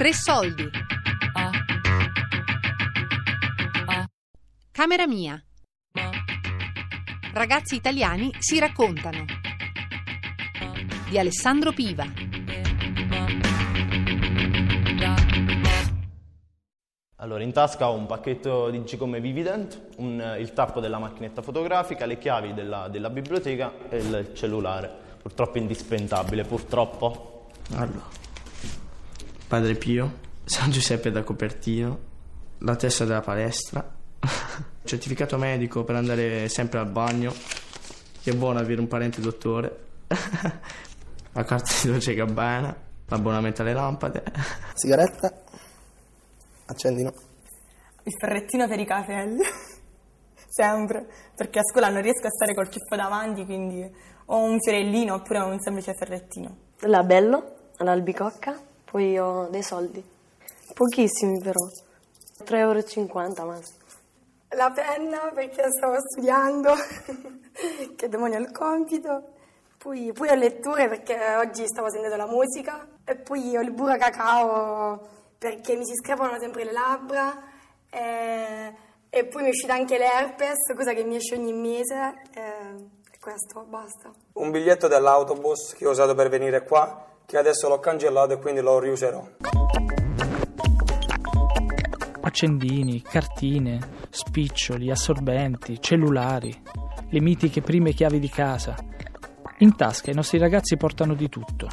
Tre soldi. Camera mia. Ragazzi italiani si raccontano. Di Alessandro Piva. Allora, in tasca ho un pacchetto di Gcome Vivident, un- il tappo della macchinetta fotografica, le chiavi della, della biblioteca e il cellulare. Purtroppo indispensabile, purtroppo. Allora, Padre Pio, San Giuseppe da Copertino, la testa della palestra, certificato medico per andare sempre al bagno, che è buono avere un parente dottore, la carta di Dolce Gabbana, l'abbonamento alle lampade. Sigaretta? Accendino. Il ferrettino per i capelli. Sempre. Perché a scuola non riesco a stare col ciuffo davanti, quindi ho un fiorellino oppure un semplice ferrettino. Labello, l'albicocca, poi ho dei soldi. Pochissimi però. 3,50 euro massimo. La penna perché stavo studiando, che demonio è il compito. Poi, poi ho letture perché oggi stavo sentendo la musica. E poi ho il burro cacao perché mi si screpano sempre le labbra. E, e poi mi è uscita anche l'herpes, cosa che mi esce ogni mese. E questo, basta. Un biglietto dell'autobus che ho usato per venire qua, che adesso l'ho cancellato e quindi lo riuserò. accendini, cartine, spiccioli, assorbenti, cellulari, le mitiche prime chiavi di casa. In tasca i nostri ragazzi portano di tutto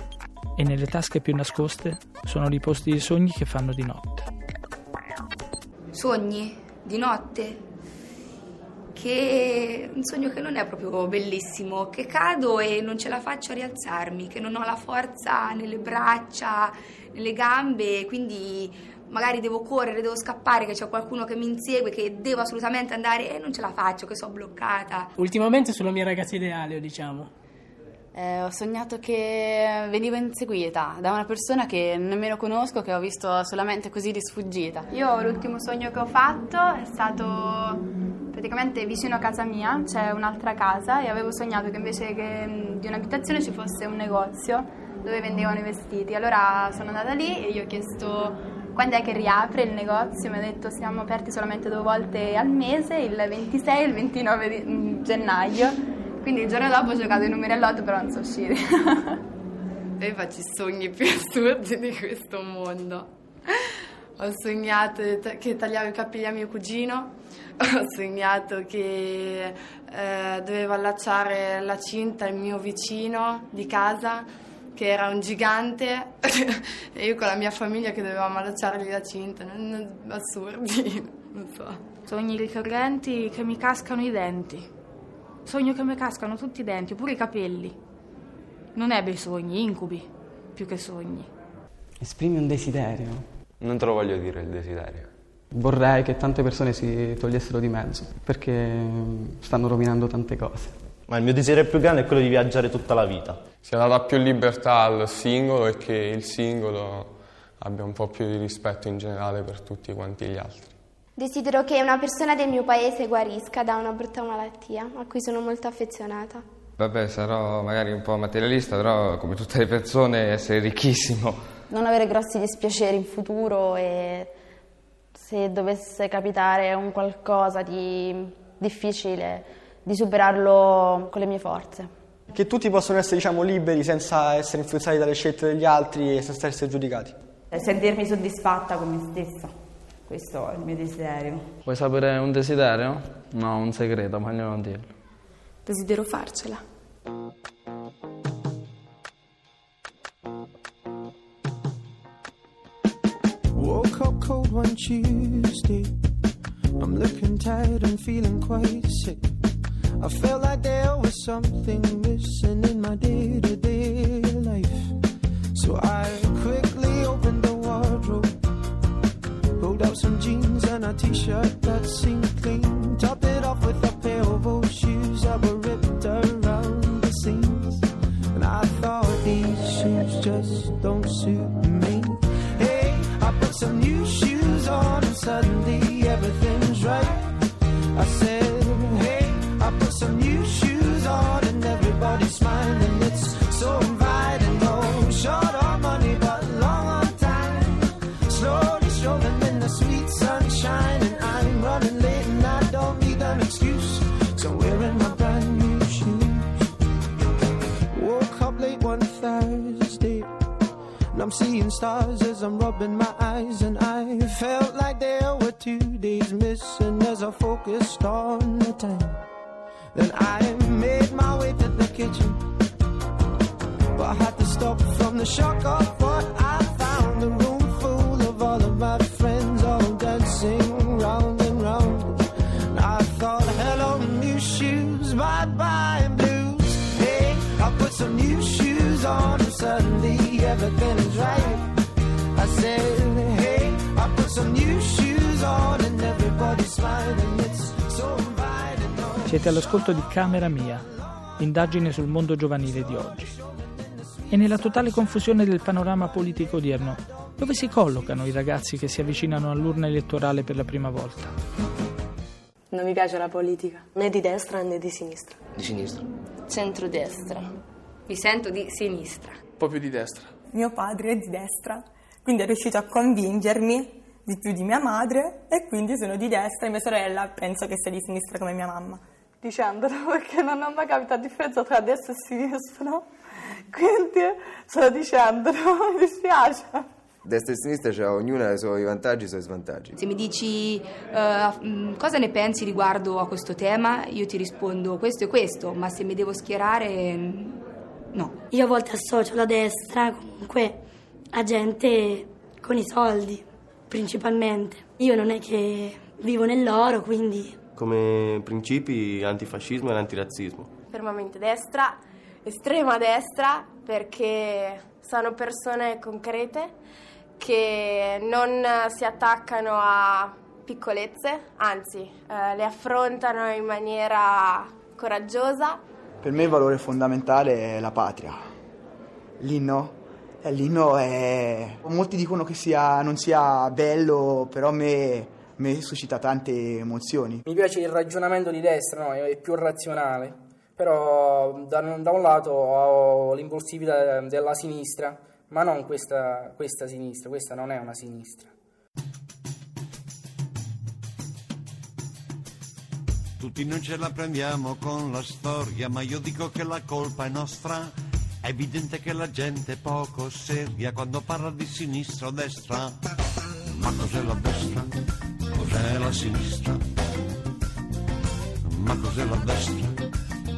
e nelle tasche più nascoste sono riposti i sogni che fanno di notte. Sogni di notte? Che un sogno che non è proprio bellissimo, che cado e non ce la faccio a rialzarmi, che non ho la forza nelle braccia, nelle gambe, quindi magari devo correre, devo scappare, che c'è qualcuno che mi insegue, che devo assolutamente andare e non ce la faccio, che sono bloccata. Ultimamente sulla mia ragazza ideale, diciamo. Eh, ho sognato che venivo inseguita da una persona che nemmeno conosco, che ho visto solamente così di sfuggita. Io l'ultimo sogno che ho fatto è stato praticamente vicino a casa mia, c'è un'altra casa e avevo sognato che invece che di un'abitazione ci fosse un negozio dove vendevano i vestiti. Allora sono andata lì e gli ho chiesto quando è che riapre il negozio, mi ha detto siamo aperti solamente due volte al mese, il 26 e il 29 di mm, gennaio. Quindi il giorno dopo ho giocato i numeri all'otto, però non so uscire. Io faccio i sogni più assurdi di questo mondo. Ho sognato che tagliavo i capelli a mio cugino, ho sognato che eh, dovevo allacciare la cinta al mio vicino di casa, che era un gigante, e io con la mia famiglia che dovevamo allacciargli la cinta. Assurdi, non so. Sogni ricorrenti che mi cascano i denti. Sogno che mi cascano tutti i denti, pure i capelli. Non è bei sogni, incubi, più che sogni. Esprimi un desiderio. Non te lo voglio dire il desiderio. Vorrei che tante persone si togliessero di mezzo, perché stanno rovinando tante cose. Ma il mio desiderio più grande è quello di viaggiare tutta la vita. Sia data più libertà al singolo e che il singolo abbia un po' più di rispetto in generale per tutti quanti gli altri. Desidero che una persona del mio paese guarisca da una brutta malattia a cui sono molto affezionata. Vabbè, sarò magari un po' materialista, però come tutte le persone essere ricchissimo. Non avere grossi dispiaceri in futuro e se dovesse capitare un qualcosa di difficile, di superarlo con le mie forze. Che tutti possono essere, diciamo, liberi senza essere influenzati dalle scelte degli altri e senza essere giudicati. Sentirmi soddisfatta con me stessa. Questo è il mio desiderio. Vuoi sapere un desiderio? No, un segreto, meglio non dirlo. Desidero farcela. One Tuesday. I'm looking tired and feeling quite sick. I felt like there was something missing in my day to day life. So I quickly opened the wardrobe, pulled out some jeans and a t shirt that seemed stars as I'm rubbing my eyes, and I felt like there were two days missing as I focused on the time. Then I made my way to the kitchen, but I had to stop from the shock of what I found. A room full of all of my friends, all dancing round and round. And I thought, hello, new shoes, bye bye blues. Hey, I put some new shoes on, and suddenly everything is right. Siete all'ascolto di Camera Mia, indagine sul mondo giovanile di oggi. E nella totale confusione del panorama politico odierno, dove si collocano i ragazzi che si avvicinano all'urna elettorale per la prima volta? Non mi piace la politica, né di destra né di sinistra. Di sinistra. Centrodestra. Mi sento di sinistra. Un po' più di destra. Mio padre è di destra, quindi è riuscito a convincermi di più di mia madre e quindi sono di destra e mia sorella penso che sia di sinistra come mia mamma. Dicendolo perché non ho mai capito la differenza tra destra e sinistra, quindi sto dicendolo, mi dispiace. Destra e sinistra c'ha ognuna i suoi vantaggi e i suoi svantaggi. Se mi dici mh, cosa ne pensi riguardo a questo tema, io ti rispondo questo e questo, ma se mi devo schierare, mh, no. Io a volte associo la destra comunque a gente con i soldi, principalmente. Io non è che vivo nell'oro, quindi Come principi antifascismo e antirazzismo. fermamente destra, estrema destra, perché sono persone concrete che non si attaccano a piccolezze, anzi eh, le affrontano in maniera coraggiosa. Per me il valore fondamentale è la patria. L'inno, l'inno è... Molti dicono che sia, non sia bello, però a me, me suscita tante emozioni. Mi piace il ragionamento di destra, no? è più razionale, però da, da un lato ho l'impulsività della sinistra, ma non questa, questa sinistra, questa non è una sinistra. Tutti non ce la prendiamo con la storia, ma io dico che la colpa è nostra. È evidente che la gente è poco seria quando parla di sinistra o destra. Ma cos'è la destra? Cos'è la sinistra? Ma cos'è la destra?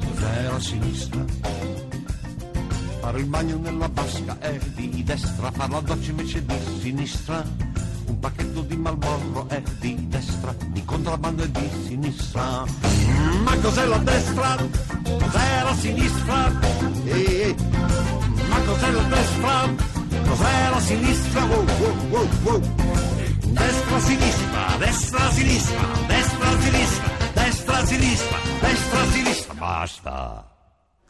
Cos'è la sinistra? Fare il bagno nella vasca è di destra, fare la doccia invece di sinistra. Un pacchetto di Malboro è di destra, di contrabbando è di sinistra. Ma cos'è la destra? Cos'è la sinistra? Eh, Ma cos'è la destra? Cos'è la sinistra? Wow, wow, wow. Destra, sinistra, destra, sinistra, destra, sinistra, destra, sinistra, destra, sinistra. Basta.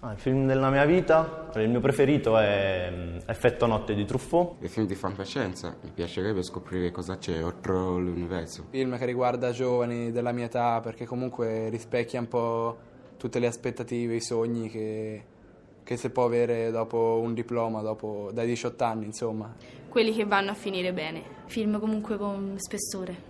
Ah, il film della mia vita, il mio preferito è mm, Effetto Notte di Truffaut. I film di fantascienza mi piacerebbe scoprire cosa c'è oltre l'universo. Film che riguarda giovani della mia età perché comunque rispecchia un po' tutte le aspettative, i sogni che, che si può avere dopo un diploma, dopo, dai 18 anni insomma. Quelli che vanno a finire bene. Film comunque con spessore.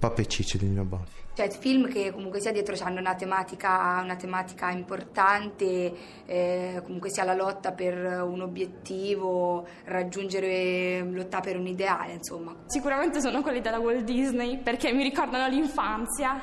Pappa e Ciccio di Nino Banfi. Cioè film che comunque sia dietro hanno una tematica, una tematica importante, eh, comunque sia la lotta per un obiettivo, raggiungere, lottare per un ideale, insomma. Sicuramente sono quelli della Walt Disney perché mi ricordano l'infanzia.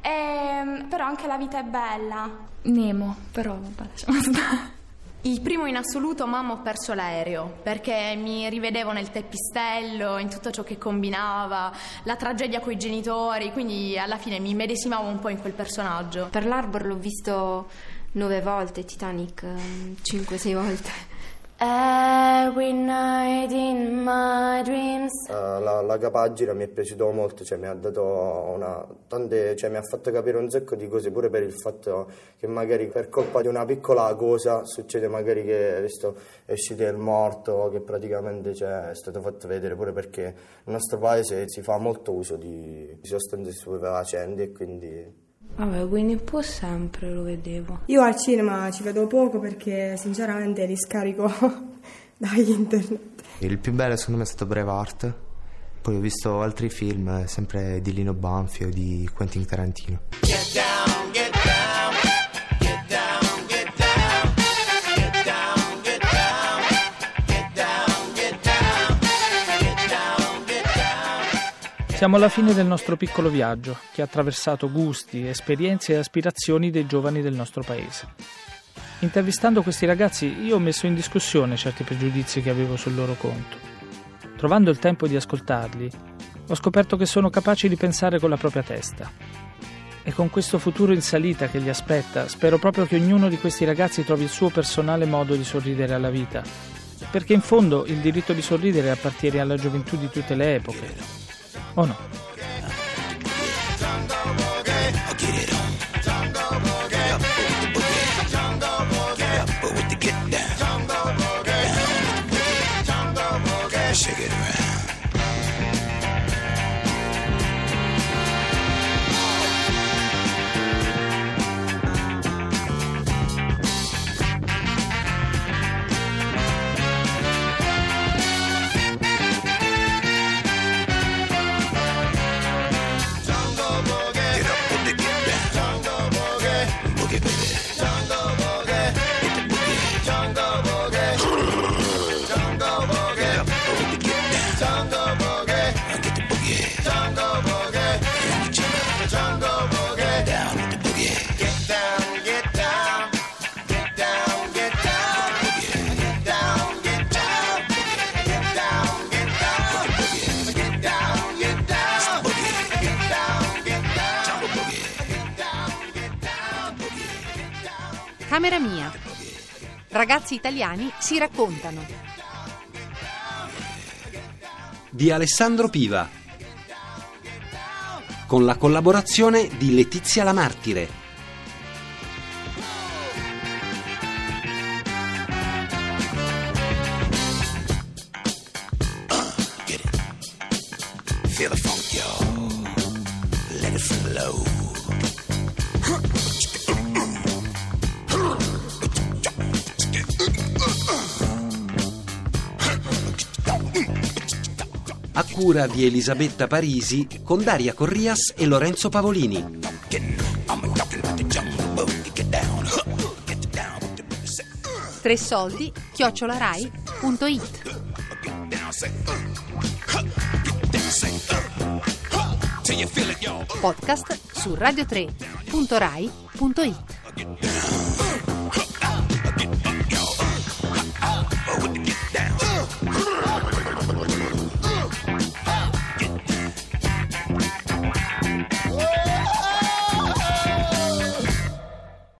Ehm, però anche la vita è bella. Nemo, però vabbè, lasciamo stare. Il primo in assoluto, mamma, ho perso l'aereo perché mi rivedevo nel teppistello, in tutto ciò che combinava, la tragedia coi genitori, quindi alla fine mi medesimavo un po' in quel personaggio. Per l'Arbor l'ho visto nove volte, Titanic ehm, cinque, sei volte. Every night in my dreams. Uh, la, la capagine mi è piaciuto molto, cioè mi ha dato una, tante, cioè mi ha fatto capire un sacco di cose pure per il fatto che magari per colpa di una piccola cosa succede magari che visto, è uscito il morto, che praticamente cioè, è stato fatto vedere pure perché nel nostro paese si fa molto uso di, di sostanze stupefacenti e quindi Vabbè, Winnie Pooh sempre lo vedevo. Io al cinema ci vedo poco perché sinceramente li scarico da internet. Il più bello secondo me è stato Braveheart. Poi ho visto altri film, eh, sempre di Lino Banfi o di Quentin Tarantino. Siamo alla fine del nostro piccolo viaggio che ha attraversato gusti, esperienze e aspirazioni dei giovani del nostro paese. Intervistando questi ragazzi io ho messo in discussione certi pregiudizi che avevo sul loro conto. Trovando il tempo di ascoltarli, ho scoperto che sono capaci di pensare con la propria testa. E con questo futuro in salita che li aspetta, spero proprio che ognuno di questi ragazzi trovi il suo personale modo di sorridere alla vita. Perché in fondo il diritto di sorridere appartiene alla gioventù di tutte le epoche. O no? Shake it Camera mia. Ragazzi italiani si raccontano. di Alessandro Piva con la collaborazione di Letizia La Martire. Feel the funk, y'all. Let it flow. Cura di Elisabetta Parisi con Daria Corrias e Lorenzo Pavolini. Tre soldi, chiocciolarai.it. Podcast su radio3.rai.it.